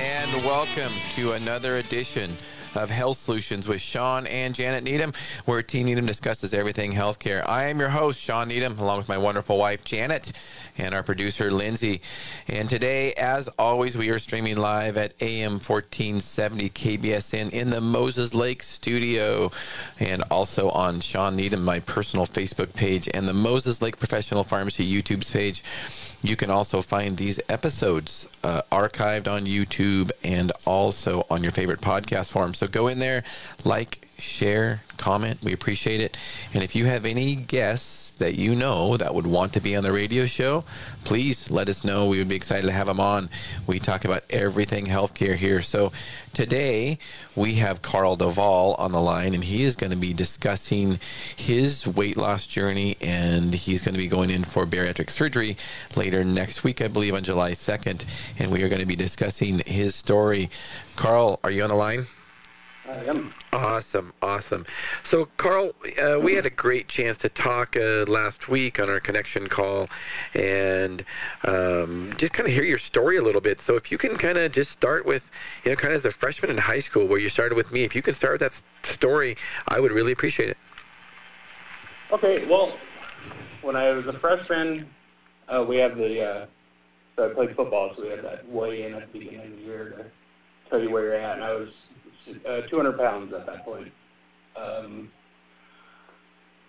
and welcome to another edition of Health Solutions with Shawn and Janet Needham, where Team Needham discusses everything healthcare. I am your host, Shawn Needham, along with my wonderful wife, Janet, and our producer, Lindsay. And today, as always, we are streaming live at AM 1470 KBSN in the Moses Lake studio, and also on Shawn Needham, my personal Facebook page, and the Moses Lake Professional Pharmacy YouTube's page. You can also find these episodes uh, archived on YouTube and also on your favorite podcast form. So go in there, like, share, comment. We appreciate it. And if you have any guests, that you know that would want to be on the radio show, please let us know. We would be excited to have them on. We talk about everything healthcare here. So today we have Carl Duvall on the line, and he is going to be discussing his weight loss journey, and he's going to be going in for bariatric surgery later next week, I believe, on July 2nd. And we are going to be discussing his story. Carl, are you on the line? Awesome, awesome. So, Carl, uh, we had a great chance to talk uh, last week on our connection call and um, just kind of hear your story a little bit. So, if you can kind of just start with, you know, kind of as a freshman in high school where you started with me, if you can start with that story, I would really appreciate it. Okay, well, when I was a freshman, uh, we have the, uh, so I played football, so we had that weigh in at the beginning of the year to tell you where you're at, and I was uh, 200 pounds at that point. Um,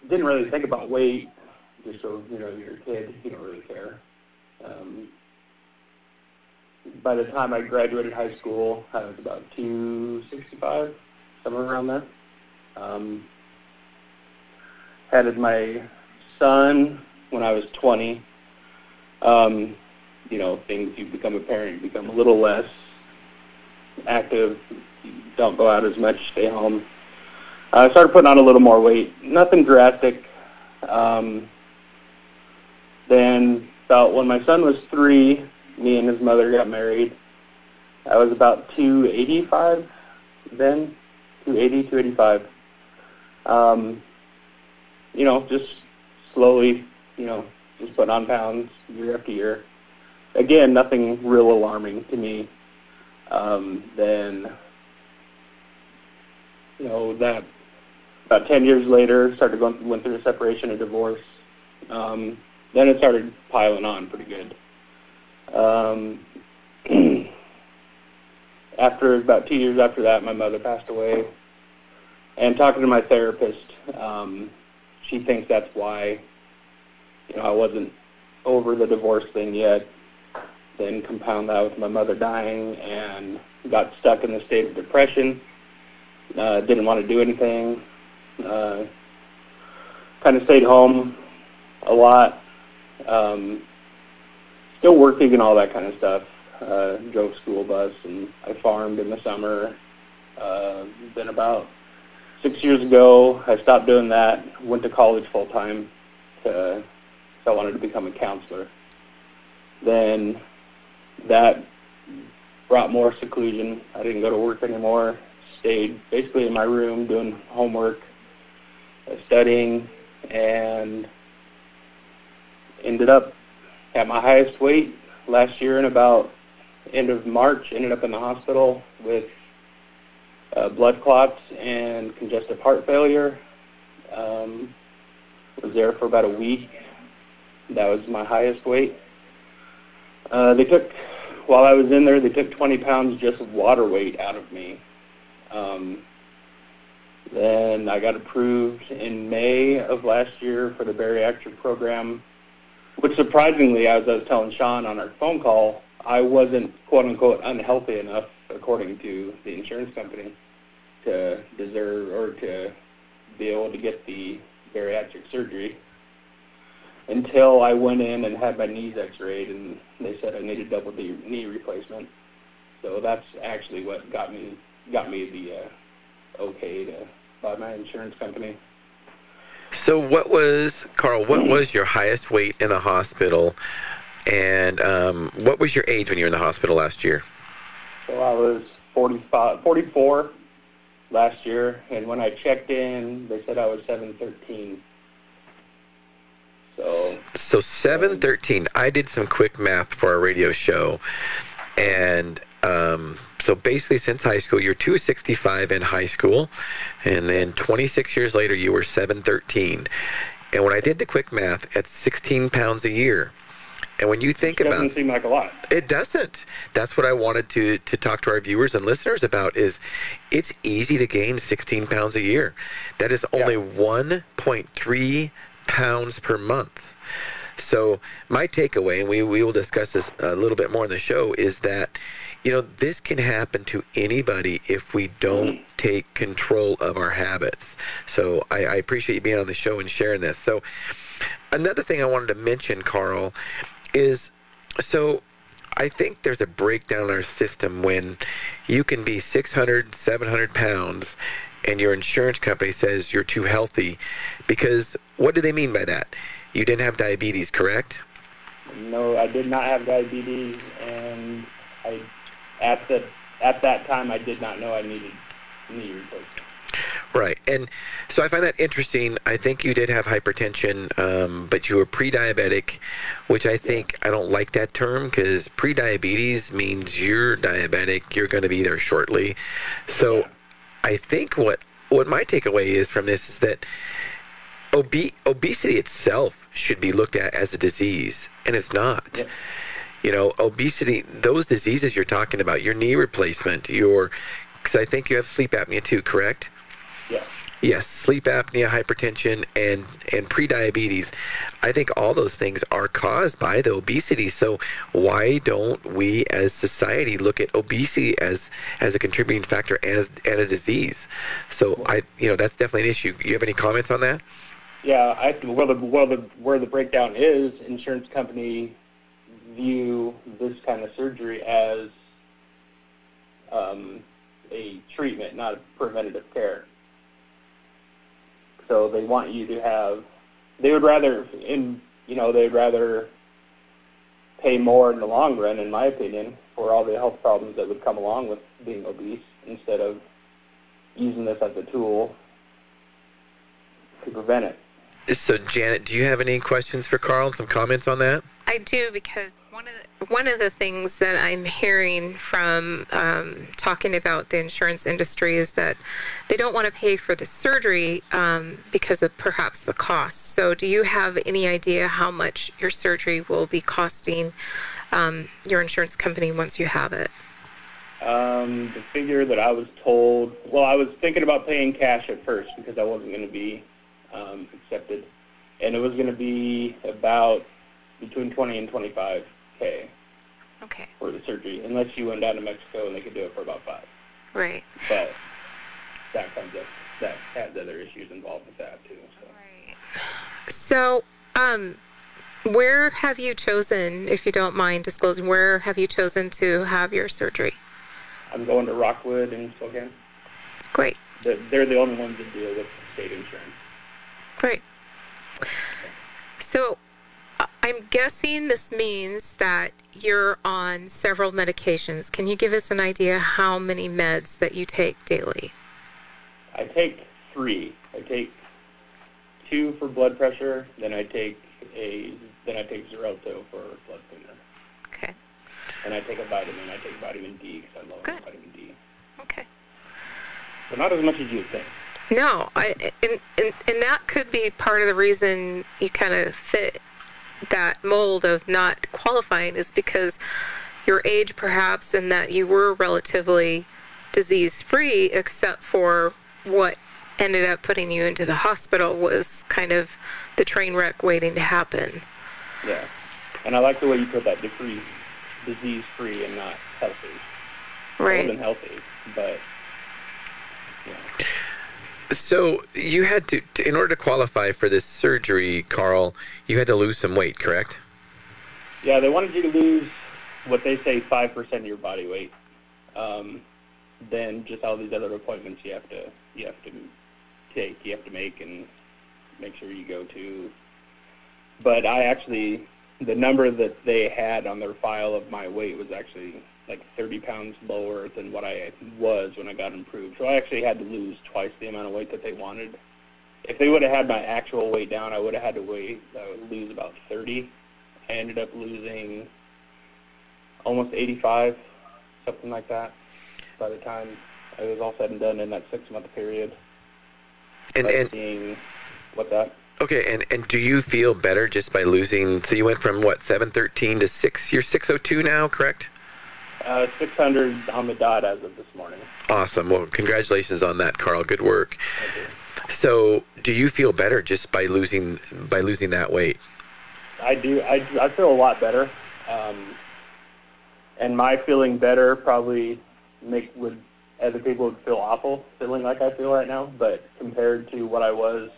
didn't really think about weight, just so you know you're a kid, you don't really care. Um, by the time I graduated high school, I was about 265, somewhere around there. Um, had my son when I was 20. Um, you know, things you become a parent, you become a little less active, don't go out as much, stay home. I started putting on a little more weight. Nothing drastic. Um, then about when my son was three, me and his mother got married. I was about 285 then, 280, 285. Um, you know, just slowly, you know, just putting on pounds year after year. Again, nothing real alarming to me. Um, then you know, that about 10 years later, started going, went through a separation, a divorce. Um, then it started piling on pretty good. Um, after about two years after that, my mother passed away. And talking to my therapist, um, she thinks that's why, you know, I wasn't over the divorce thing yet. Then compound that with my mother dying and got stuck in the state of depression uh, didn't want to do anything. Uh, kind of stayed home a lot. Um, still working and all that kind of stuff. Uh, drove school bus and I farmed in the summer. Uh, then about six years ago, I stopped doing that. Went to college full time. To, I wanted to become a counselor. Then that brought more seclusion. I didn't go to work anymore stayed basically in my room doing homework, uh, studying, and ended up at my highest weight last year in about end of March. Ended up in the hospital with uh, blood clots and congestive heart failure. Um, was there for about a week. That was my highest weight. Uh, they took, while I was in there, they took 20 pounds just of water weight out of me. Um, then I got approved in May of last year for the bariatric program, which surprisingly, as I was telling Shawn on our phone call, I wasn't quote unquote unhealthy enough, according to the insurance company, to deserve or to be able to get the bariatric surgery until I went in and had my knees x-rayed and they said I needed double knee replacement. So that's actually what got me got me the uh, okay to by my insurance company. So, what was Carl? What was your highest weight in the hospital, and um, what was your age when you were in the hospital last year? So I was 45, 44 last year, and when I checked in, they said I was 713. So, so 713. I did some quick math for our radio show, and Um, so basically, since high school, you're 265 in high school, and then 26 years later, you were 713. And when I did the quick math, at 16 pounds a year. And when you think It about doesn't seem like a lot. it doesn't. That's what I wanted to to talk to our viewers and listeners about. Is it's easy to gain 16 pounds a year. That is only 1.3 pounds per month. So my takeaway, and we we will discuss this a little bit more in the show, is that you know this can happen to anybody if we don't take control of our habits. So I, I appreciate you being on the show and sharing this. So another thing I wanted to mention, Carl, is so I think there's a breakdown in our system when you can be 600, 700 pounds and your insurance company says you're too healthy because what do they mean by that? You didn't have diabetes, correct? No, I did not have diabetes, and I at the at that time I did not know I needed knee replacement. Right. And so I find that interesting. I think you did have hypertension, um, but you were pre diabetic, which I think I don't like that term because pre diabetes means you're diabetic. You're going to be there shortly. So Yeah. I think what, what my takeaway is from this is that obe- obesity itself should be looked at as a disease, and it's not. Yep. You know, obesity, those diseases you're talking about, your knee replacement, your, because I think you have sleep apnea too, correct? Yeah. Yes, sleep apnea, hypertension, and and prediabetes. I think all those things are caused by the obesity. So why don't we, as society, look at obesity as as a contributing factor and, and a disease? So I, you know, that's definitely an issue. You have any comments on that? Yeah, I well the well the where the breakdown is, insurance company view this kind of surgery as um, a treatment, not a preventative care. So they want you to have. They would rather, in you know, they'd rather pay more in the long run, in my opinion, for all the health problems that would come along with being obese, instead of using this as a tool to prevent it. So Janet, do you have any questions for Carl? and Some comments on that? I do because one of the, one of the things that I'm hearing from um, talking about the insurance industry is that they don't want to pay for the surgery um, because of perhaps the cost. So, do you have any idea how much your surgery will be costing um, your insurance company once you have it? Um, the figure that I was told, well, I was thinking about paying cash at first because I wasn't going to be um, accepted, and it was going to be about between 20 and 25 k Okay, for the surgery, unless you went down to Mexico and they could do it for about five. right. But that comes up, that has other issues involved with that too. So Right. So, um, where have you chosen, if you don't mind disclosing, where have you chosen to have your surgery? I'm going to Rockwood in Spokane. Great, They're, they're the only ones that deal with state insurance. great. So, I'm guessing this means that you're on several medications. Can you give us an idea how many meds that you take daily? I take three. I take two for blood pressure, then I take a then I take Xarelto for blood thinner, Okay, and I take a vitamin. I take vitamin D because I love Good. vitamin D. okay. But not as much as you would think. No, I and, and and that could be part of the reason you kind of fit that mold of not qualifying is because your age perhaps and that you were relatively disease free except for what ended up putting you into the hospital was kind of the train wreck waiting to happen. Yeah, and I like the way you put that disease free and not healthy. Right. healthy, but yeah. So you had to, to, in order to qualify for this surgery, Carl, you had to lose some weight, correct? Yeah, they wanted you to lose what they say five percent of your body weight. Um, then just all these other appointments you have to you have to take, you have to make, and make sure you go to. But I actually, the number that they had on their file of my weight was actually like 30 pounds lower than what I was when I got improved. So I actually had to lose twice the amount of weight that they wanted. If they would have had my actual weight down, I would have had to wait, I would lose about 30. I ended up losing almost 85 something like that. By the time it was all said and done in that six month period, And and seeing what's that? okay, and and do you feel better just by losing? So you went from what seven thirteen to six. You're six oh two now, correct? Uh, 600 on the dot as of this morning. Awesome. Well, congratulations on that, Carl. Good work. So, do you feel better just by losing by losing that weight? I do. I, I feel a lot better. Um, and my feeling better probably make would other people would feel awful feeling like I feel right now. But compared to what I was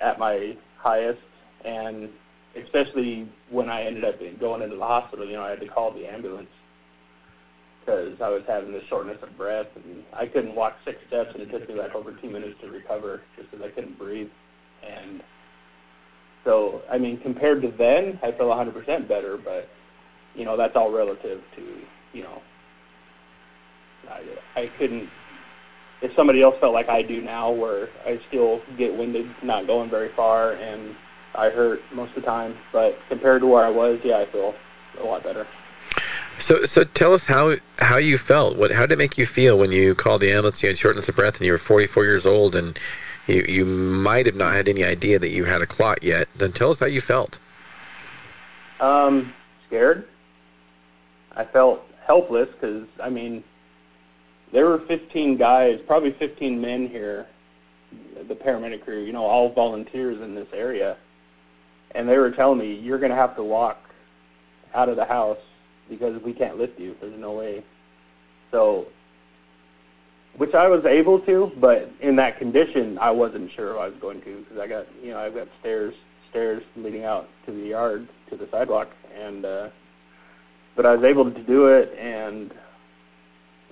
at my highest, and especially when I ended up going into the hospital, you know, I had to call the ambulance because I was having this shortness of breath, and I couldn't walk six steps, and it took me like over two minutes to recover just because I couldn't breathe. And so, I mean, compared to then, I feel 100% better, but, you know, that's all relative to, you know, I, I couldn't, if somebody else felt like I do now, where I still get winded, not going very far, and I hurt most of the time, but compared to where I was, yeah, I feel a lot better. So, so tell us how how you felt. What how did it make you feel when you called the ambulance? You had shortness of breath, and you were 44 years old, and you you might have not had any idea that you had a clot yet. Then tell us how you felt. Um, scared. I felt helpless because, I mean, there were 15 guys, probably 15 men here, the paramedic crew, you know, all volunteers in this area. And they were telling me, you're going to have to walk out of the house because we can't lift you. There's no way. So, which I was able to, but in that condition, I wasn't sure if I was going to because I got, you know, I've got stairs, stairs leading out to the yard, to the sidewalk, and uh, but I was able to do it, and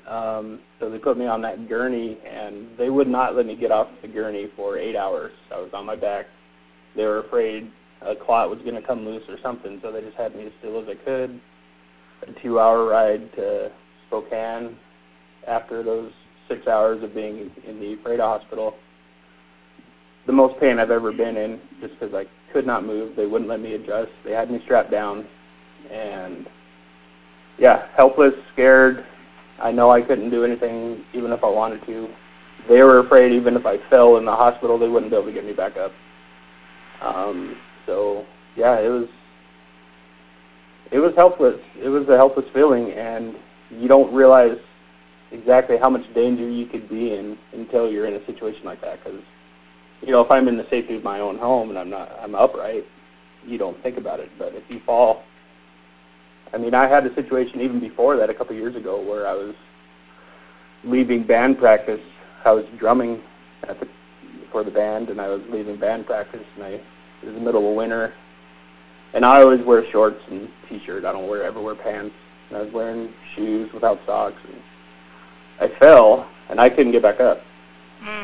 um, so they put me on that gurney, and they would not let me get off the gurney for eight hours. I was on my back. They were afraid a clot was going to come loose or something, so they just had me as still as I could. A two-hour ride to Spokane after those six hours of being in the Freda hospital. The most pain I've ever been in, just because I could not move. They wouldn't let me adjust. They had me strapped down, and yeah, helpless, scared. I know I couldn't do anything, even if I wanted to. They were afraid, even if I fell in the hospital, they wouldn't be able to get me back up. Um, so yeah, it was it was helpless. It was a helpless feeling, and you don't realize exactly how much danger you could be in until you're in a situation like that. Because you know, if I'm in the safety of my own home and I'm not, I'm upright, you don't think about it. But if you fall, I mean, I had a situation even before that a couple years ago where I was leaving band practice. I was drumming at the for the band, and I was leaving band practice, and I it was the middle of winter, and I always wear shorts and t-shirt. I don't wear ever wear pants. And I was wearing shoes without socks, and I fell, and I couldn't get back up,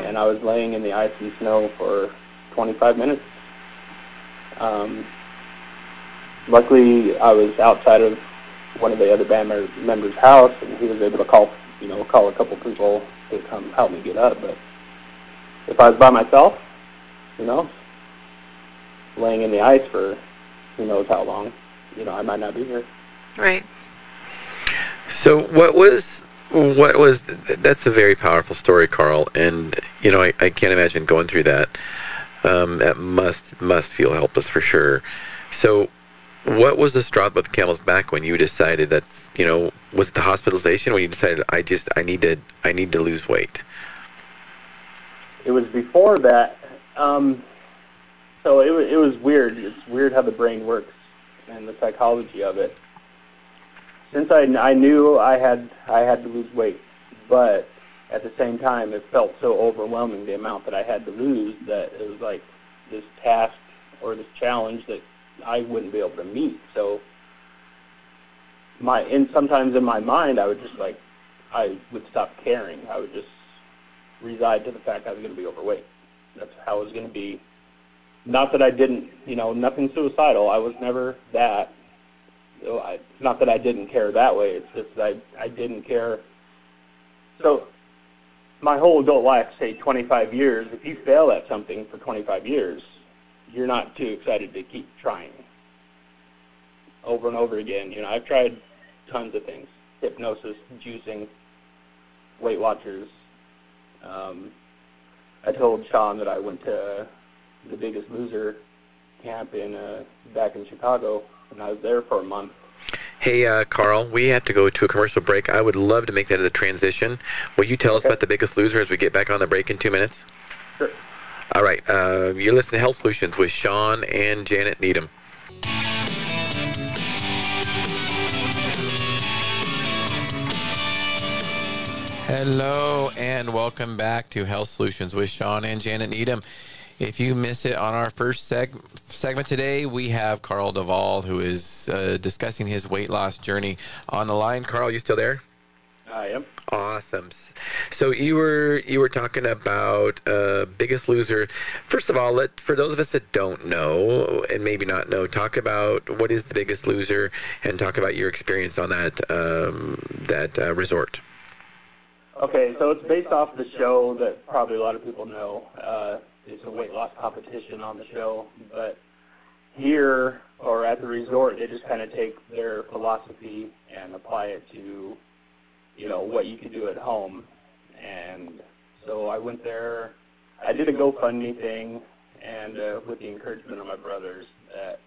and I was laying in the ice and snow for 25 minutes. Um, luckily, I was outside of one of the other band members' house, and he was able to call, you know, call a couple people to come help me get up. But if I was by myself, you know, laying in the ice for who knows how long, you know, I might not be here. Right. So what was what was that's a very powerful story, Carl, and you know I, I can't imagine going through that. Um, that must must feel helpless for sure. So, what was the straw with the camel's back when you decided that's you know was it the hospitalization when you decided I just I need to I need to lose weight? It was before that. Um, so it, wa- it was weird. It's weird how the brain works and the psychology of it. Since I, I knew I had I had to lose weight, but at the same time it felt so overwhelming the amount that I had to lose that it was like this task or this challenge that I wouldn't be able to meet. So my and sometimes in my mind I would just like I would stop caring. I would just reside to the fact I was going to be overweight. That's how it was going to be. Not that I didn't, you know, nothing suicidal. I was never that. Know, I, not that I didn't care that way. It's just that I, I didn't care. So my whole adult life, say 25 years, if you fail at something for 25 years, you're not too excited to keep trying over and over again. You know, I've tried tons of things, hypnosis, juicing, Weight Watchers. Um, I told Shawn that I went to the Biggest Loser camp in uh, back in Chicago, and I was there for a month. Hey, uh, Carl, we have to go to a commercial break. I would love to make that a transition. Will you tell us about the biggest loser as we get back on the break in two minutes? Sure. All right. Uh, you're listening to Health Solutions with Shawn and Janet Needham. Hello and welcome back to Health Solutions with Shawn and Janet Needham. If you miss it on our first seg- segment today, we have Carl Duvall who is uh, discussing his weight loss journey on the line. Carl, you still there? I am. Awesome. So you were you were talking about uh, Biggest Loser. First of all, let for those of us that don't know and maybe not know, talk about what is the Biggest Loser and talk about your experience on that um, that uh, resort. Okay, so it's based off the show that probably a lot of people know. Uh, it's a weight loss competition on the show, but here or at the resort, they just kind of take their philosophy and apply it to, you know, what you can do at home. And so I went there. I did a GoFundMe thing, and uh, with the encouragement of my brothers, that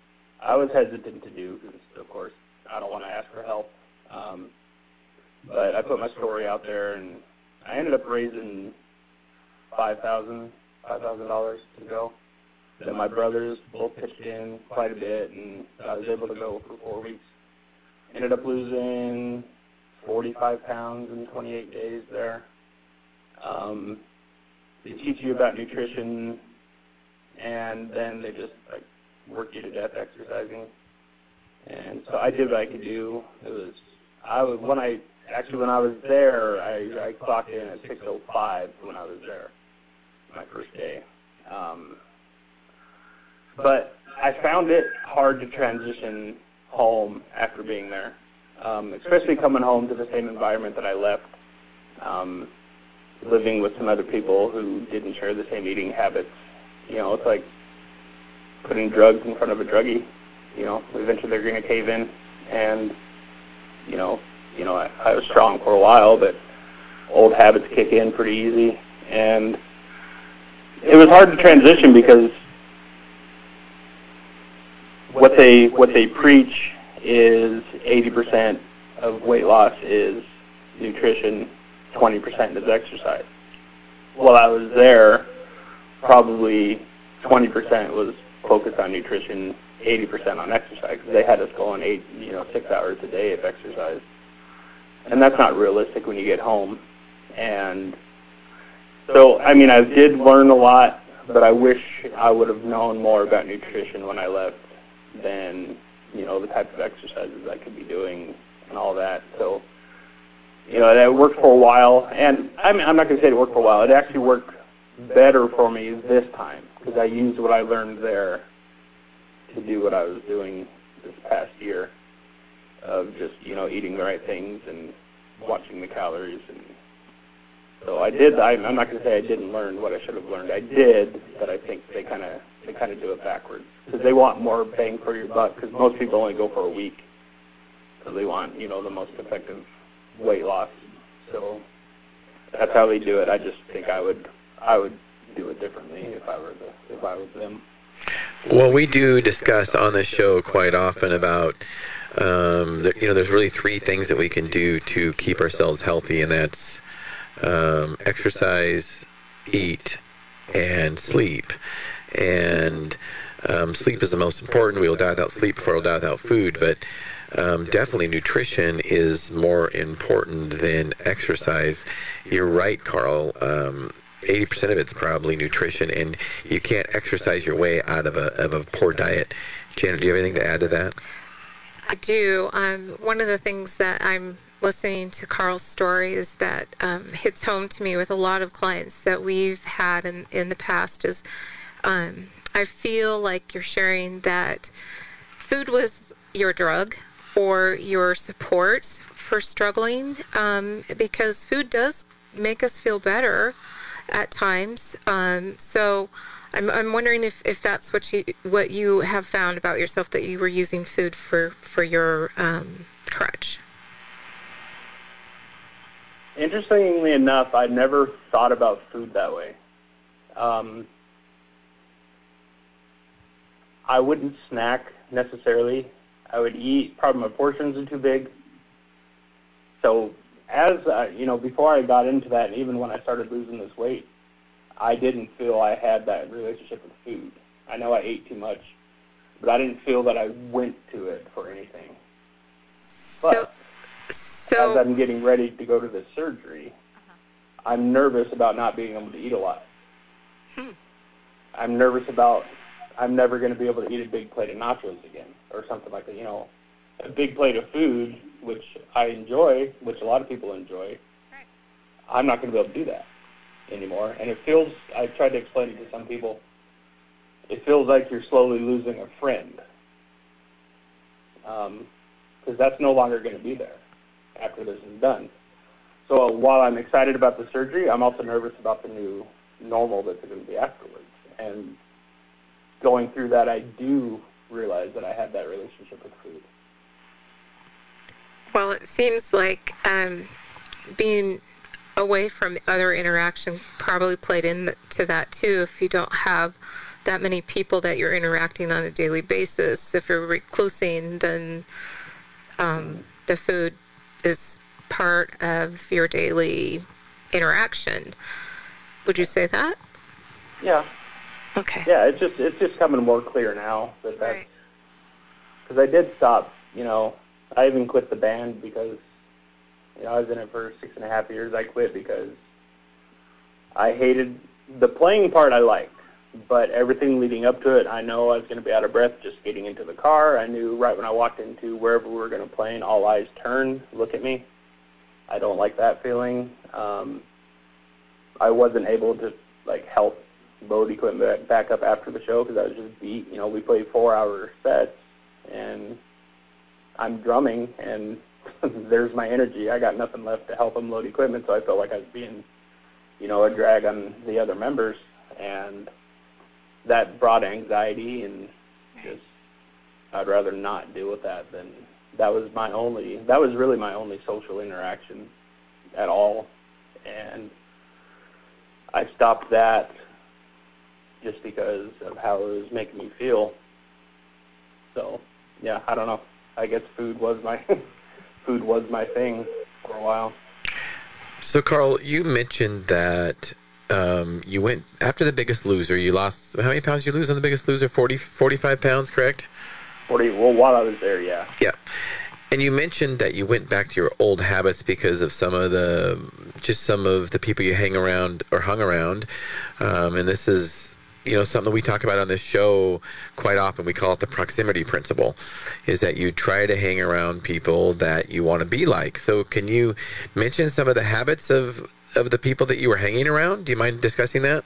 I was hesitant to do because, of course, I don't want to ask for help. Um, but I put my story out there, and I ended up raising five thousand, five thousand dollars to go. Then my brothers both pitched in quite a bit, and I was able to go for four weeks. Ended up losing 45 pounds in 28 days there. Um, they teach you about nutrition, and then they just like work you to death exercising. And so I did what I could do. It was I was when I actually when I was there, I, I clocked in at 6:05 when I was there, my first day. Um, but I found it hard to transition home after being there, um, especially coming home to the same environment that I left. Um, living with some other people who didn't share the same eating habits. You know, it's like putting drugs in front of a druggie. You know, eventually they're going to cave in, and you know, you know, I, I was strong for a while, but old habits kick in pretty easy, and it was hard to transition because what they what they preach is 80% of weight loss is nutrition, 20% is exercise. While I was there, probably 20% was focused on nutrition, 80% on exercise. They had us going eight, you know, six hours a day of exercise, and that's not realistic when you get home. And so, I mean, I did learn a lot, but I wish I would have known more about nutrition when I left than, you know, the type of exercises I could be doing and all that. So, you know, that worked for a while, and I mean, I'm not going to say it worked for a while. It actually worked better for me this time because I used what I learned there to do what I was doing this past year of just, you know, eating the right things and watching the calories and so I did. I, I'm not going to say I didn't learn what I should have learned. I did, but I think they kind of they kind of do it backwards because they want more bang for your buck. Because most people only go for a week, so they want you know the most effective weight loss. So that's how they do it. I just think I would I would do it differently if I were the, if I was them. Well, we do discuss on the show quite often about, um, you know, there's really three things that we can do to keep ourselves healthy, and that's um, exercise, eat, and sleep. And um, sleep is the most important. We will die without sleep before we'll die without food, but um, definitely nutrition is more important than exercise. You're right, Carl. Um, 80% of it's probably nutrition, and you can't exercise your way out of a, of a poor diet. Janet, do you have anything to add to that? I do. Um, one of the things that I'm listening to Carl's story is that um, hits home to me with a lot of clients that we've had in, in the past is um, I feel like you're sharing that food was your drug or your support for struggling um, because food does make us feel better at times. Um, so I'm, I'm wondering if, if that's what you what you have found about yourself that you were using food for for your um, crutch. Interestingly enough, I never thought about food that way. Um, I wouldn't snack necessarily. I would eat. Probably my portions are too big. So as uh, you know, before I got into that, and even when I started losing this weight, I didn't feel I had that relationship with food. I know I ate too much, but I didn't feel that I went to it for anything. But so, so as I'm getting ready to go to this surgery, I'm nervous about not being able to eat a lot. Hmm. I'm nervous about I'm never going to be able to eat a big plate of nachos again or something like that. You know, a big plate of food, which I enjoy, which a lot of people enjoy. Right. I'm not going to be able to do that anymore. And it feels, I tried to explain it to some people, it feels like you're slowly losing a friend. Because that's no longer going to be there after this is done. So while I'm excited about the surgery, I'm also nervous about the new normal that's going to be afterwards. And going through that, I do realize that I had that relationship with food. Well, it seems like um, being away from other interaction probably played into that too. If you don't have that many people that you're interacting on a daily basis, if you're reclusing, then um, the food is part of your daily interaction. Would you say that? Yeah, Okay. yeah. It's just it's just coming more clear now that that's Right. because I did stop. You know, I even quit the band because you know I was in it for six and a half years. I quit because I hated the playing part. I liked, but everything leading up to it, I know I was going to be out of breath just getting into the car. I knew right when I walked into wherever we were going to play, and all eyes turn, look at me. I don't like that feeling. Um, I wasn't able to like help load equipment back up after the show because I was just beat. You know, we played four-hour sets, and I'm drumming, and there's my energy. I got nothing left to help them load equipment, so I felt like I was being, you know, a drag on the other members, and that brought anxiety, and just I'd rather not deal with that than that was my only. That was really my only social interaction at all, and I stopped that just because of how it was making me feel. So, yeah, I don't know. I guess food was my food was my thing for a while. So, Carl, you mentioned that um, you went after the Biggest Loser. You lost how many pounds? Did you lose on the Biggest Loser? 40, 45 pounds, correct? Forty. Well, while I was there, yeah. Yeah. And you mentioned that you went back to your old habits because of some of the, just some of the people you hang around or hung around. Um, and this is, you know, something we talk about on this show quite often. We call it the proximity principle, is that you try to hang around people that you want to be like. So can you mention some of the habits of, of the people that you were hanging around? Do you mind discussing that?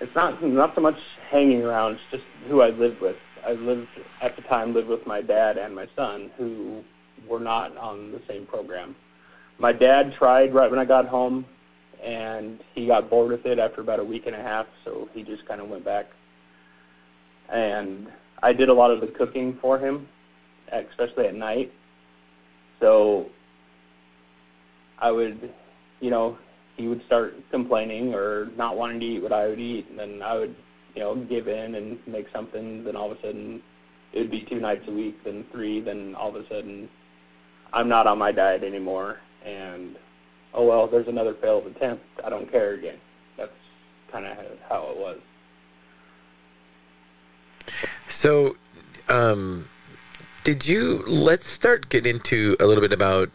It's not not so much hanging around. It's just who I lived with. I lived at the time lived with my dad and my son, who were not on the same program. My dad tried right when I got home, and he got bored with it after about a week and a half, so he just kind of went back. And I did a lot of the cooking for him, especially at night. So I would, you know, he would start complaining or not wanting to eat what I would eat, and then I would, you know, give in and make something. Then all of a sudden, it would be two nights a week, then three. Then all of a sudden, I'm not on my diet anymore, and oh well, there's another failed attempt. I don't care again. That's kind of how it was. So, um, did you? Let's start getting into a little bit about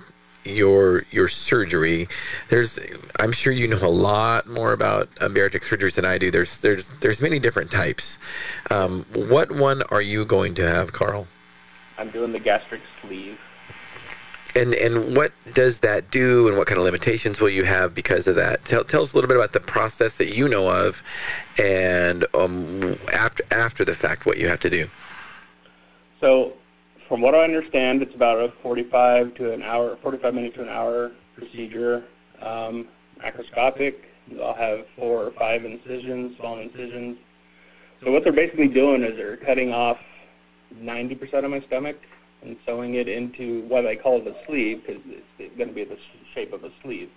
your your surgery. There's, I'm sure you know a lot more about uh, bariatric surgeries than I do. There's there's there's many different types. Um, what one are you going to have, Carl? I'm doing the gastric sleeve. And and what does that do, and what kind of limitations will you have because of that? Tell, tell us a little bit about the process that you know of, and um, after after the fact, what you have to do. So, from what I understand, it's about a 45 to an hour, 45 minute to an hour procedure. Um, macroscopic. I'll have four or five incisions, small incisions. So what they're basically doing is they're cutting off 90% of my stomach and sewing it into what I call the sleeve because it's going to be the shape of a sleeve.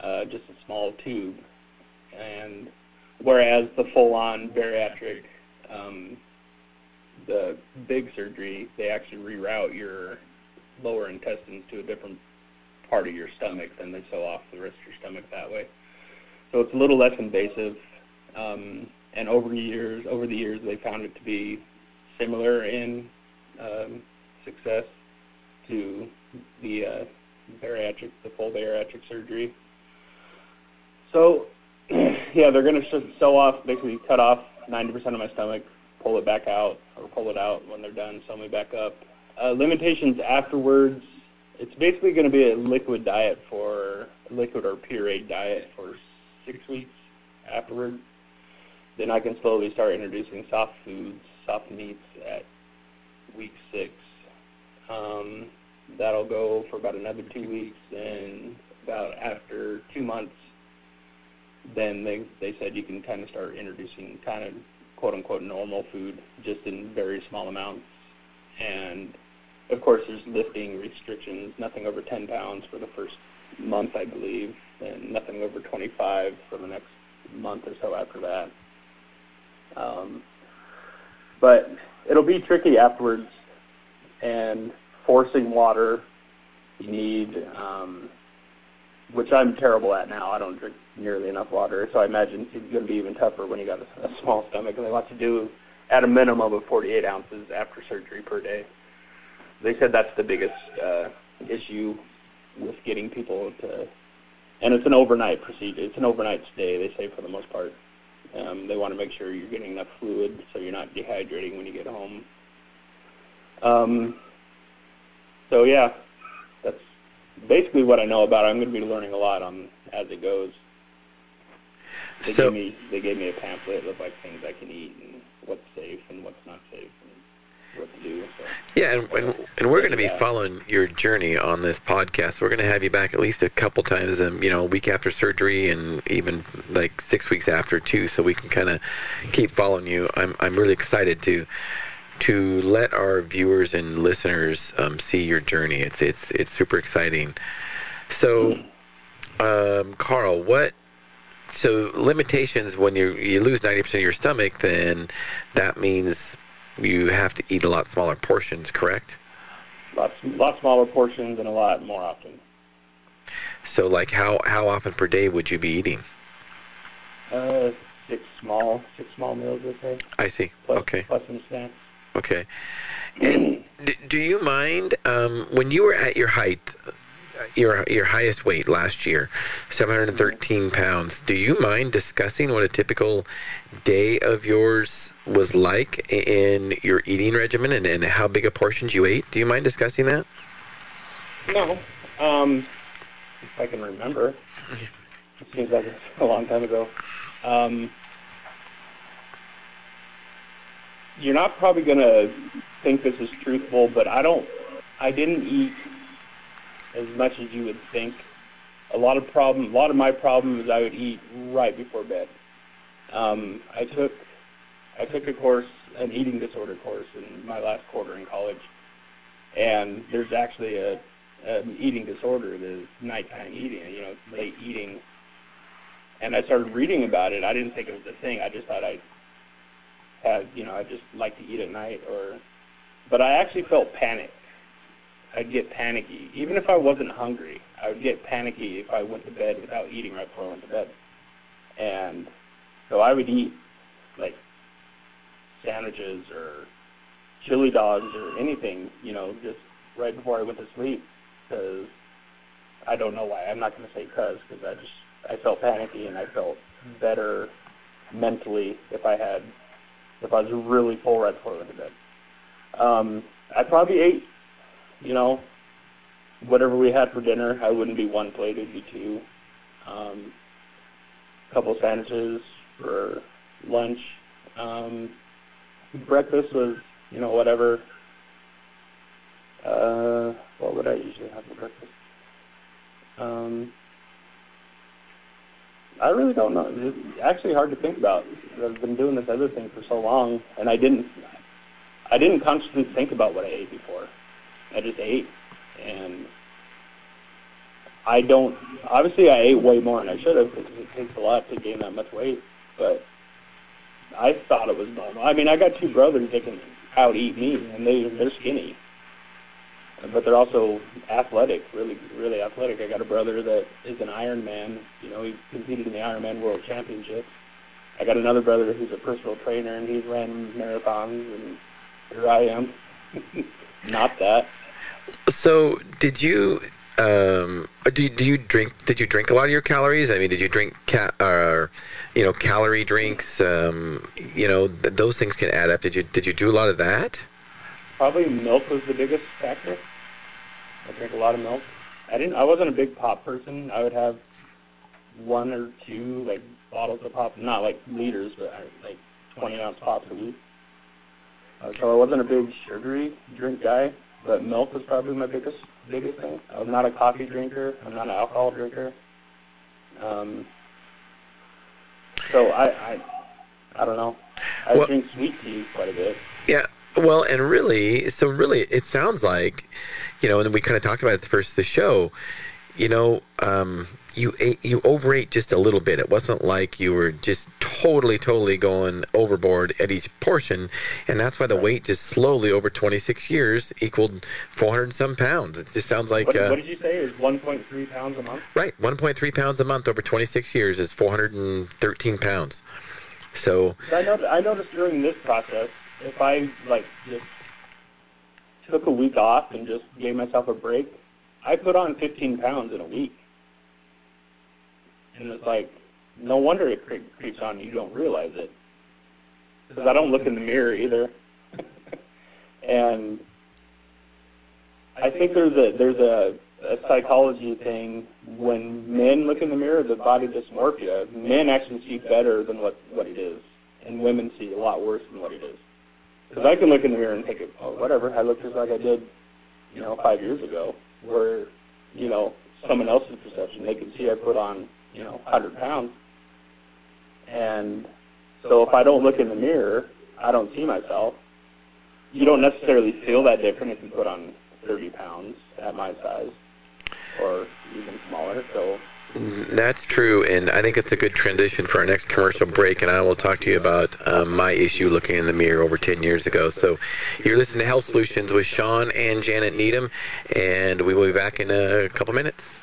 uh, just a small tube. And whereas the full-on bariatric, um, the big surgery, they actually reroute your lower intestines to a different part of your stomach than they sew off the rest of your stomach that way. So it's a little less invasive. Um, and over years, over the years, they found it to be similar in um, success to the uh, bariatric, the full bariatric surgery. So, yeah, they're going to sew off, basically cut off 90% of my stomach, pull it back out, or pull it out when they're done, sew me back up. Uh, limitations afterwards, it's basically going to be a liquid diet for, liquid or pureed diet for six weeks afterwards. Then I can slowly start introducing soft foods, soft meats at week six. Um, that'll go for about another two weeks, and about after two months, then they, they said you can kind of start introducing kind of quote unquote normal food, just in very small amounts. And of course, there's lifting restrictions, nothing over 10 pounds for the first month, I believe, and nothing over 25 for the next month or so after that. Um, but it'll be tricky afterwards, and forcing water, you need, um, which I'm terrible at now. I don't drink nearly enough water, so I imagine it's going to be even tougher when you got a, a small stomach. And they want to do at a minimum of 48 ounces after surgery per day. They said that's the biggest uh, issue with getting people to, and it's an overnight procedure. It's an overnight stay. They say for the most part. Um, they want to make sure you're getting enough fluid so you're not dehydrating when you get home. Um, so yeah, that's basically what I know about. I'm going to be learning a lot on as it goes. They So- gave me they gave me a pamphlet of like things I can eat and what's safe and what's not safe and what to do. So. Yeah, and, and, and we're going to be following your journey on this podcast. We're going to have you back at least a couple times, um, you know, a week after surgery and even like six weeks after too, so we can kind of keep following you. I'm I'm really excited to to let our viewers and listeners um, see your journey. It's it's it's super exciting. So, um, Carl, what? So limitations when you you lose ninety percent of your stomach, then that means you have to eat a lot smaller portions, correct? Lots lot smaller portions and a lot more often. So, like, how how often per day would you be eating? Uh, six small six small meals I say. I see. Plus, okay. plus some snacks. Okay. And do you mind um, when you were at your height, your your highest weight last year, 713 pounds? Do you mind discussing what a typical day of yours was like in your eating regimen and, and how big a portions you ate? Do you mind discussing that? No. Um, if I can remember. It seems like it's a long time ago. Um, you're not probably going to think this is truthful, but I don't, I didn't eat as much as you would think. A lot of problem, a lot of my problems I would eat right before bed. Um, I took, I took a course, an eating disorder course in my last quarter in college, and there's actually a um, eating disorder that is nighttime eating, you know, late eating. And I started reading about it. I didn't think it was a thing. I just thought I had, you know, I just like to eat at night or, but I actually felt panicked. I'd get panicky. Even if I wasn't hungry, I would get panicky if I went to bed without eating right before I went to bed. And so I would eat like sandwiches or chili dogs or anything, you know, just right before I went to sleep because I don't know why. I'm not going to say cause because I just I felt panicky and I felt better mentally if I had if I was really full right before I went to bed. Um, I probably ate, you know, whatever we had for dinner. I wouldn't be one plate; it'd be two. Um, a couple sandwiches for lunch. Um, breakfast was, you know, whatever. Uh, what would I usually have for breakfast? Um, I really don't know. It's actually hard to think about. I've been doing this other thing for so long, and I didn't. I didn't consciously think about what I ate before. I just ate, and I don't. Obviously, I ate way more than I should have because it takes a lot to gain that much weight. But I thought it was normal. I mean, I got two brothers that can out eat me, and they they're skinny, but they're also athletic, really really athletic. I got a brother that is an Ironman. You know, he competed in the Ironman World Championships. I got another brother who's a personal trainer, and he's ran marathons, and here I am, not that. So, did you um, do you, do you drink? Did you drink a lot of your calories? I mean, did you drink ca- or you know calorie drinks? Um, you know, th- those things can add up. Did you did you do a lot of that? Probably milk was the biggest factor. I drink a lot of milk. I didn't. I wasn't a big pop person. I would have one or two like bottles of pop, not like liters, but uh, like 20 ounce pops a week. Uh, so I wasn't a big sugary drink guy, but milk was probably my biggest biggest thing. I'm not a coffee drinker. I'm not an alcohol drinker. Um, so I, I, I don't know. I Well- drink sweet tea quite a bit. Yeah. Well, and really, so really, it sounds like, you know, and we kind of talked about it at the first of the show. You know, um, you ate, you overate just a little bit. It wasn't like you were just totally, totally going overboard at each portion, and that's why the weight just slowly over 26 years equaled 400 and some pounds. It just sounds like What, uh, what did you say? Is 1.3 pounds a month? right, 1.3 pounds a month over 26 years is 413 pounds. So I noticed, I noticed during this process, if I like just took a week off and just gave myself a break, I put on 15 pounds in a week. And it's like, no wonder it cre- creeps on you. You don't realize it. Because I don't look in the mirror either. and I think there's a there's a, a psychology thing when men look in the mirror, the body dysmorphia. Men actually see better than what what it is, and women see a lot worse than what it is. Because I can look in the mirror and think, oh, whatever, I look just like I did, you know, five years ago. Where, you know, someone else's perception, they can see I put on, you know, 100 pounds. And so if I don't look in the mirror, I don't see myself. You don't necessarily feel that different if you put on 30 pounds at my size or even smaller. So That's true, and I think it's a good transition for our next commercial break. And I will talk to you about um, my issue looking in the mirror over 10 years ago. So, you're listening to Health Solutions with Shawn and Janet Needham, and we will be back in a couple minutes.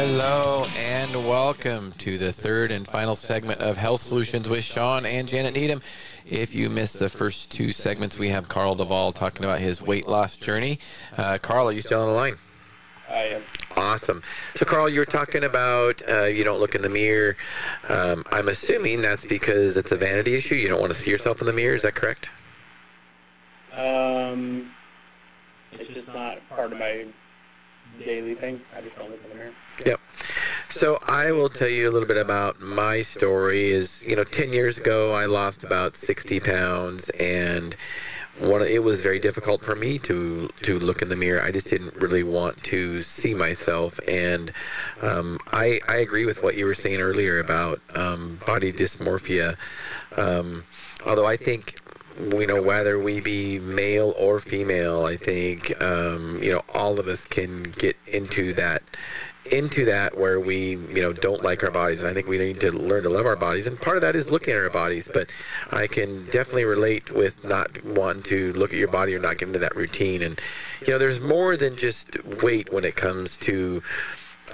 Hello and welcome to the third and final segment of Health Solutions with Shawn and Janet Needham. If you missed the first two segments, we have Carl Duvall talking about his weight loss journey. Uh, Carl, are you still on the line? I am. Awesome. So, Carl, you were talking about uh, you don't look in the mirror. Um, I'm assuming that's because it's a vanity issue. You don't want to see yourself in the mirror. Is that correct? Um, it's just not part of my daily thing. I just. Yep. So I will tell you a little bit about my story. Is you know, ten years ago I lost about sixty pounds, and one it was very difficult for me to to look in the mirror. I just didn't really want to see myself, and um, I I agree with what you were saying earlier about um, body dysmorphia. Um, although I think we know whether we be male or female, I think um, you know all of us can get into that into that where we you know don't like our bodies. And i think we need to learn to love our bodies. And part of that is looking at our bodies. But i can definitely relate with not wanting to look at your body or not get into that routine. And you know there's more than just weight when it comes to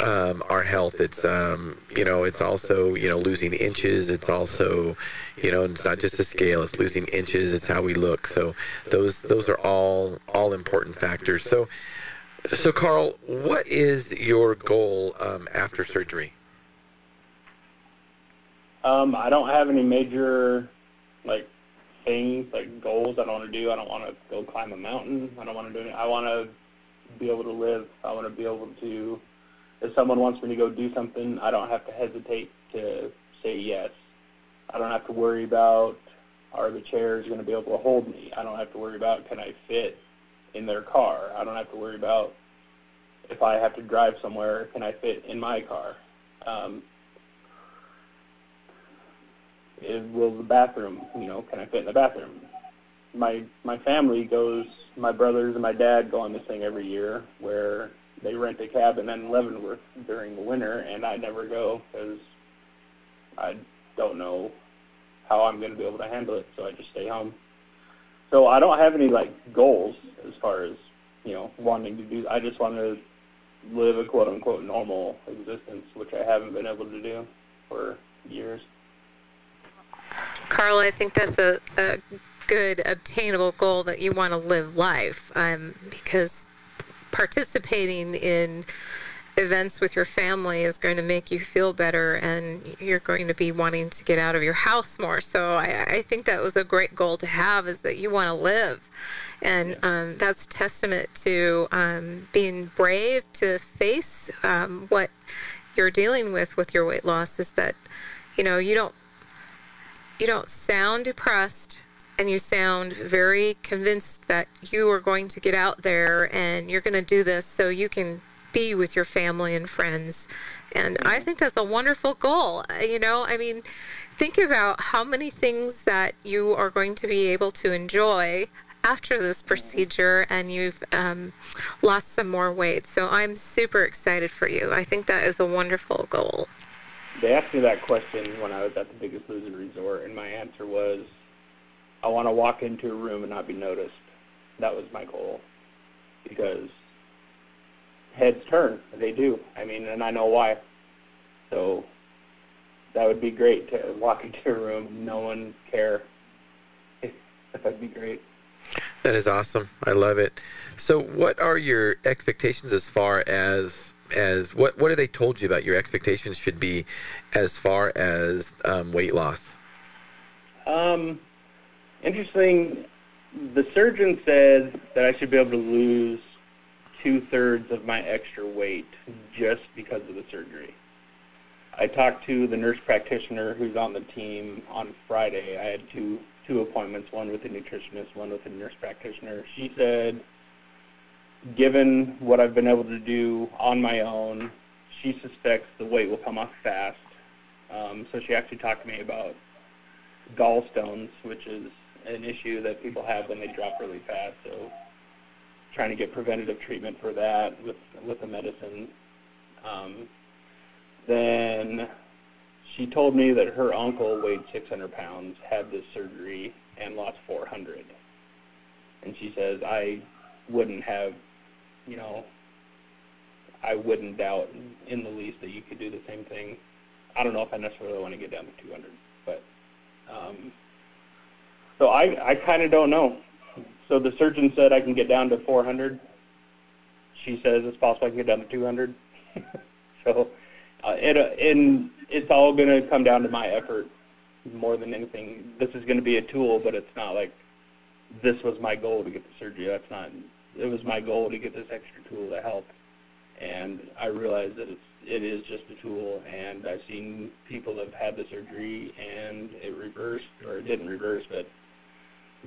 um, our health it's um, you know it's also you know losing inches it's also you know it's not just a scale it's losing inches it's how we look so those those are all all important factors so so, Carl, what is your goal um, after surgery? Um, I don't have any major like things like goals I don't want to do. I don't want to go climb a mountain. I don't want to do it. I want to be able to live. I want to be able to. If someone wants me to go do something, I don't have to hesitate to say yes. I don't have to worry about are the chairs going to be able to hold me. I don't have to worry about can I fit in their car. I don't have to worry about if I have to drive somewhere, can I fit in my car. Um, it, will the bathroom, you know, can I fit in the bathroom? my my family goes. My brothers and my dad go on this thing every year where they rent a cabin in Leavenworth during the winter, and I never go because I don't know how I'm going to be able to handle it, so I just stay home. So I don't have any like goals as far as you know wanting to do. I just want to live a quote unquote normal existence, which I haven't been able to do for years. Carl, I think that's a, a good obtainable goal that you want to live life um, because participating in events with your family is going to make you feel better and you're going to be wanting to get out of your house more. So i, I think that was a great goal to have is that you want to live. And um, that's testament to um, being brave to face um, what you're dealing with with your weight loss is that you know you don't you don't sound depressed and you sound very convinced that you are going to get out there and you're going to do this so you can be with your family and friends. And I think that's a wonderful goal. Uh, you know, I mean, think about how many things that you are going to be able to enjoy after this procedure and you've um, lost some more weight. So I'm super excited for you. I think that is a wonderful goal. They asked me that question when I was at the Biggest Loser Resort, and my answer was I want to walk into a room and not be noticed. That was my goal. Because heads turn. They do. I mean, and I know why. So that would be great to walk into a room, no one care. That'd be great. That is awesome. I love it. So, what are your expectations as far as as what what have they told you about your expectations should be as far as um, weight loss? Um, Interesting. The surgeon said that I should be able to lose two thirds of my extra weight just because of the surgery. I talked to the nurse practitioner who's on the team on Friday. I had two two appointments, one with a nutritionist, one with a nurse practitioner. She said, given what I've been able to do on my own, she suspects the weight will come off fast. Um, so she actually talked to me about gallstones, which is an issue that people have when they drop really fast. So trying to get preventative treatment for that with with the medicine. Um, then she told me that her uncle weighed 600 pounds, had this surgery, and lost 400. And she says I wouldn't have, you know, I wouldn't doubt in the least that you could do the same thing. I don't know if I necessarily want to get down to 200, but um, so I, I kind of don't know. So the surgeon said I can get down to 400. She says it's possible I can get down to 200. so uh, it, uh, and it's all going to come down to my effort more than anything. This is going to be a tool, but it's not like this was my goal to get the surgery. That's not. It was my goal to get this extra tool to help. And I realize that it's, it is just a tool, and I've seen people have had the surgery and it reversed, or it didn't reverse, but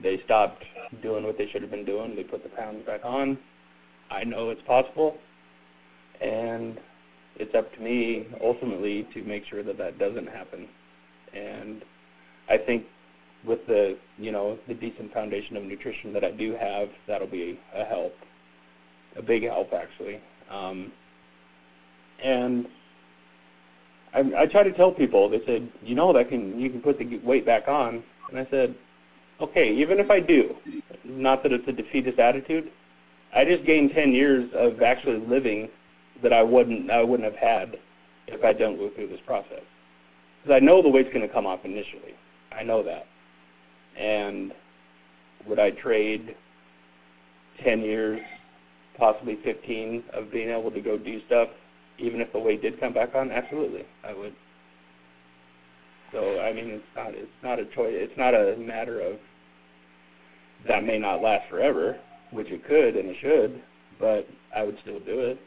they stopped doing what they should have been doing. They put the pounds back on. I know it's possible, and it's up to me ultimately to make sure that that doesn't happen. And I think with the you know the decent foundation of nutrition that I do have, that'll be a help, a big help actually. Um, and I, I try to tell people. They said, you know, that can you can put the weight back on, and I said, okay, even if I do, not that it's a defeatist attitude, I just gained 10 years of actually living that I wouldn't I wouldn't have had if I don't go through this process. Because I know the weight's going to come off initially. I know that. And would I trade 10 years, possibly 15, of being able to go do stuff, even if the weight did come back on? Absolutely, I would. So I mean, it's not it's not a choice. It's not a matter of that may not last forever, which it could and it should, but I would still do it.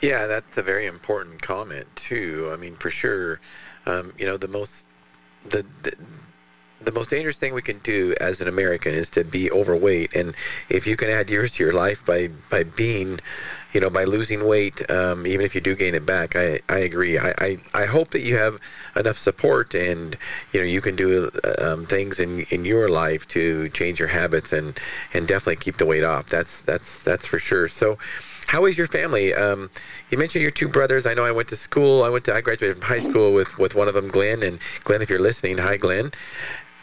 Yeah, that's a very important comment too. I mean, for sure, um, you know, the most the, the the most dangerous thing we can do as an American is to be overweight. And if you can add years to your life by by being, you know, by losing weight, um, even if you do gain it back, I, I agree. I, I, I hope that you have enough support and you know you can do um, things in in your life to change your habits and and definitely keep the weight off. That's that's that's for sure. So. How is your family? Um, you mentioned your two brothers. I know I went to school. I went to I graduated from high school with with one of them, Glenn. And Glenn, if you're listening, hi, Glenn.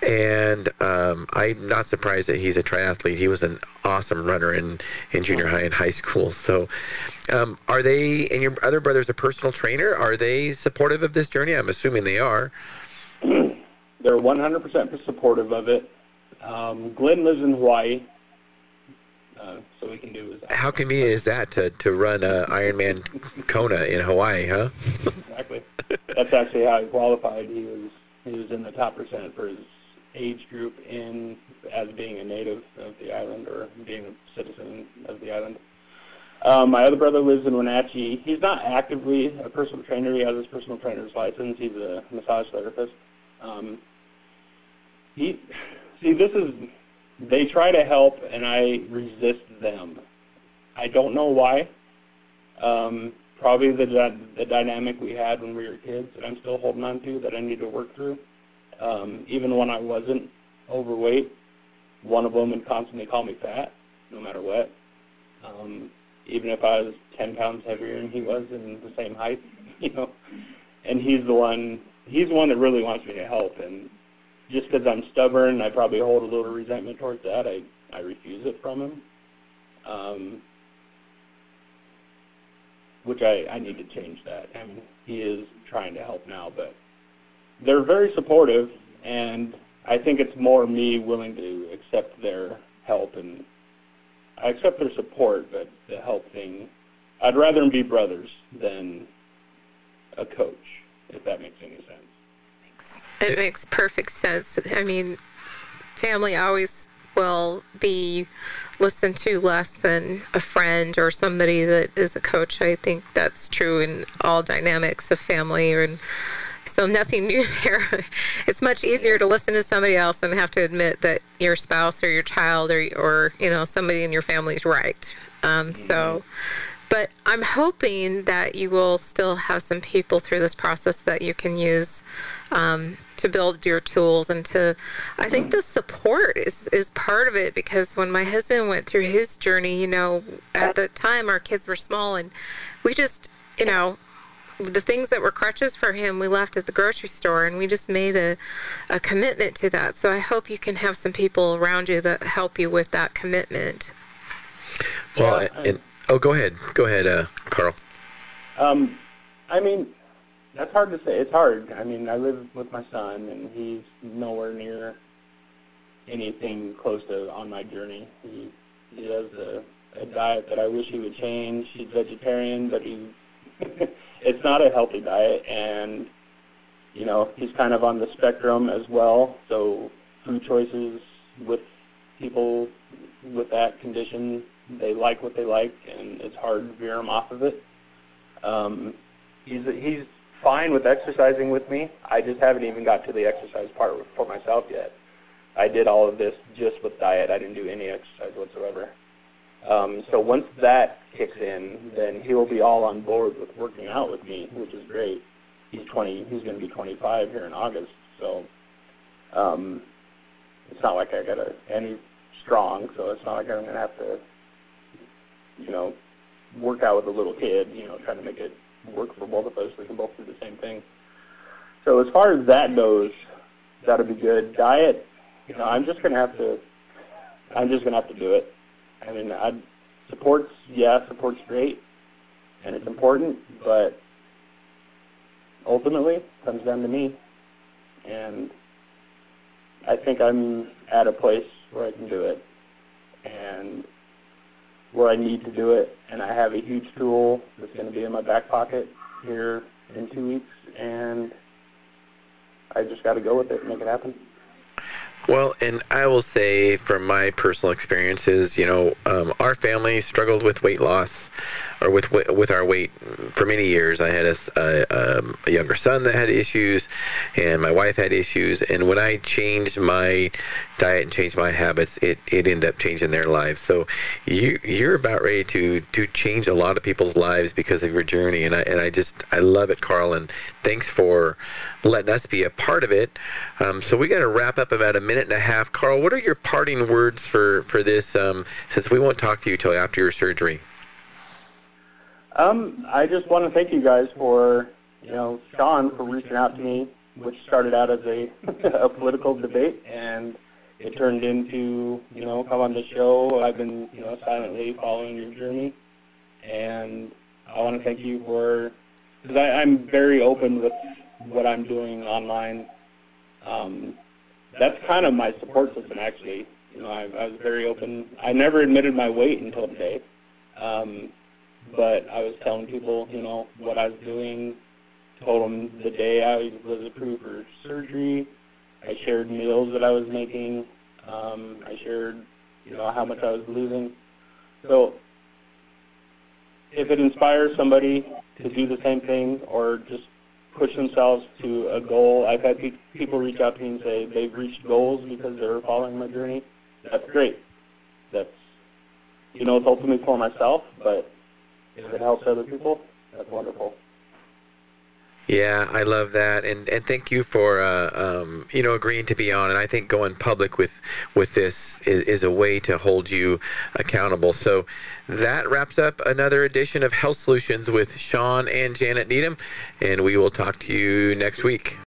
And um, I'm not surprised that he's a triathlete. He was an awesome runner in, in junior high and high school. So, um, are they and your other brother's a personal trainer? Are they supportive of this journey? I'm assuming they are. They're 100% supportive of it. Um, Glenn lives in Hawaii, uh, so we can do his. How convenient is that to, to run uh, Ironman Kona in Hawaii, huh? exactly. That's actually how he qualified. He was he was in the top percent for his age group in as being a native of the island or being a citizen of the island. Um, my other brother lives in Wenatchee. He's not actively a personal trainer. He has his personal trainer's license. He's a massage therapist. Um, he, see, this is, they try to help, and I resist them. I don't know why. Um, probably the, the dynamic we had when we were kids that I'm still holding on to that I need to work through. Um, even when I wasn't overweight, one of them would constantly call me fat, no matter what. Um, even if I was 10 pounds heavier than he was and the same height, you know. And he's the one, he's the one that really wants me to help. And just because I'm stubborn, I probably hold a little resentment towards that. I, I refuse it from him. Um, which I, I need to change that. I mean, he is trying to help now, but they're very supportive, and I think it's more me willing to accept their help, and I accept their support, but the help thing, I'd rather be brothers than a coach, if that makes any sense. It makes perfect sense. I mean, family always will be listened to less than a friend or somebody that is a coach. I think that's true in all dynamics of family and so nothing new there. It's much easier to listen to somebody else and have to admit that your spouse or your child or or you know somebody in your family is right. Um, so, but I'm hoping that you will still have some people through this process that you can use. Um, to build your tools and to I think the support is is part of it because when my husband went through his journey, you know, at the time our kids were small and we just, you know, the things that were crutches for him we left at the grocery store and we just made a, a commitment to that. So i hope you can have some people around you that help you with that commitment. Well yeah, and, oh go ahead. Go ahead uh, carl. Um, i mean that's hard to say. It's hard. I mean i live with my son and he's nowhere near anything close to on my journey. He, he has a, a diet that i wish he would change. He's vegetarian but he it's not a healthy diet, and you know he's kind of on the spectrum as well. So food choices with people with that condition, they like what they like, and it's hard to veer them off of it. Um, he's he's fine with exercising with me. I just haven't even got to the exercise part for myself yet. I did all of this just with diet. I didn't do any exercise whatsoever. Um, so once that kicks in, then he will be all on board with working out with me, which is great. He's 20. He's going to be 25 here in August, so um, it's not like I gotta. And he's strong, so it's not like I'm going to have to, you know, work out with a little kid. You know, trying to make it work for both of us. We can both do the same thing. So as far as that goes, that'll be good. Diet, you know, I'm just going to have to. I'm just going to have to do it. I mean, I, support's yeah, support's great, and it's important, but ultimately it comes down to me, and I think I'm at a place where I can do it, and where I need to do it, and I have a huge tool that's going to be in my back pocket here in two weeks, and I just got to go with it and make it happen. Well, and I will say from my personal experiences, you know, um, our family struggled with weight loss. Or with with our weight for many years. I had a, a, um, a younger son that had issues, and my wife had issues. And when I changed my diet and changed my habits, it, it ended up changing their lives. So you you're about ready to to change a lot of people's lives because of your journey. And I and I just I love it, Carl. And thanks for letting us be a part of it. Um, so we got to wrap up about a minute and a half. Carl, what are your parting words for for this? Um, since we won't talk to you till after your surgery. Um, I just want to thank you guys for, you know, Shawn for reaching out to me, which started out as a, a political debate, and it turned into, you know, come on the show. I've been, you know, silently following your journey, and I want to thank you for, because I'm very open with what I'm doing online. Um, that's kind of my support system, actually. You know, I, I was very open. I never admitted my weight until today. Um, but I was telling people, you know, what I was doing, told them the day I was approved for surgery. I shared meals that I was making. Um, I shared, you know, how much I was losing. So if it inspires somebody to do the same thing or just push themselves to a goal, I've had pe- people reach out to me and say they've reached goals because they're following my journey. That's great. That's, you know, it's ultimately for myself, but if it helps other people, that's wonderful. Yeah, I love that, and and thank you for uh, um, you know agreeing to be on. And I think going public with with this is, is a way to hold you accountable. So that wraps up another edition of Health Solutions with Shawn and Janet Needham, and we will talk to you next week.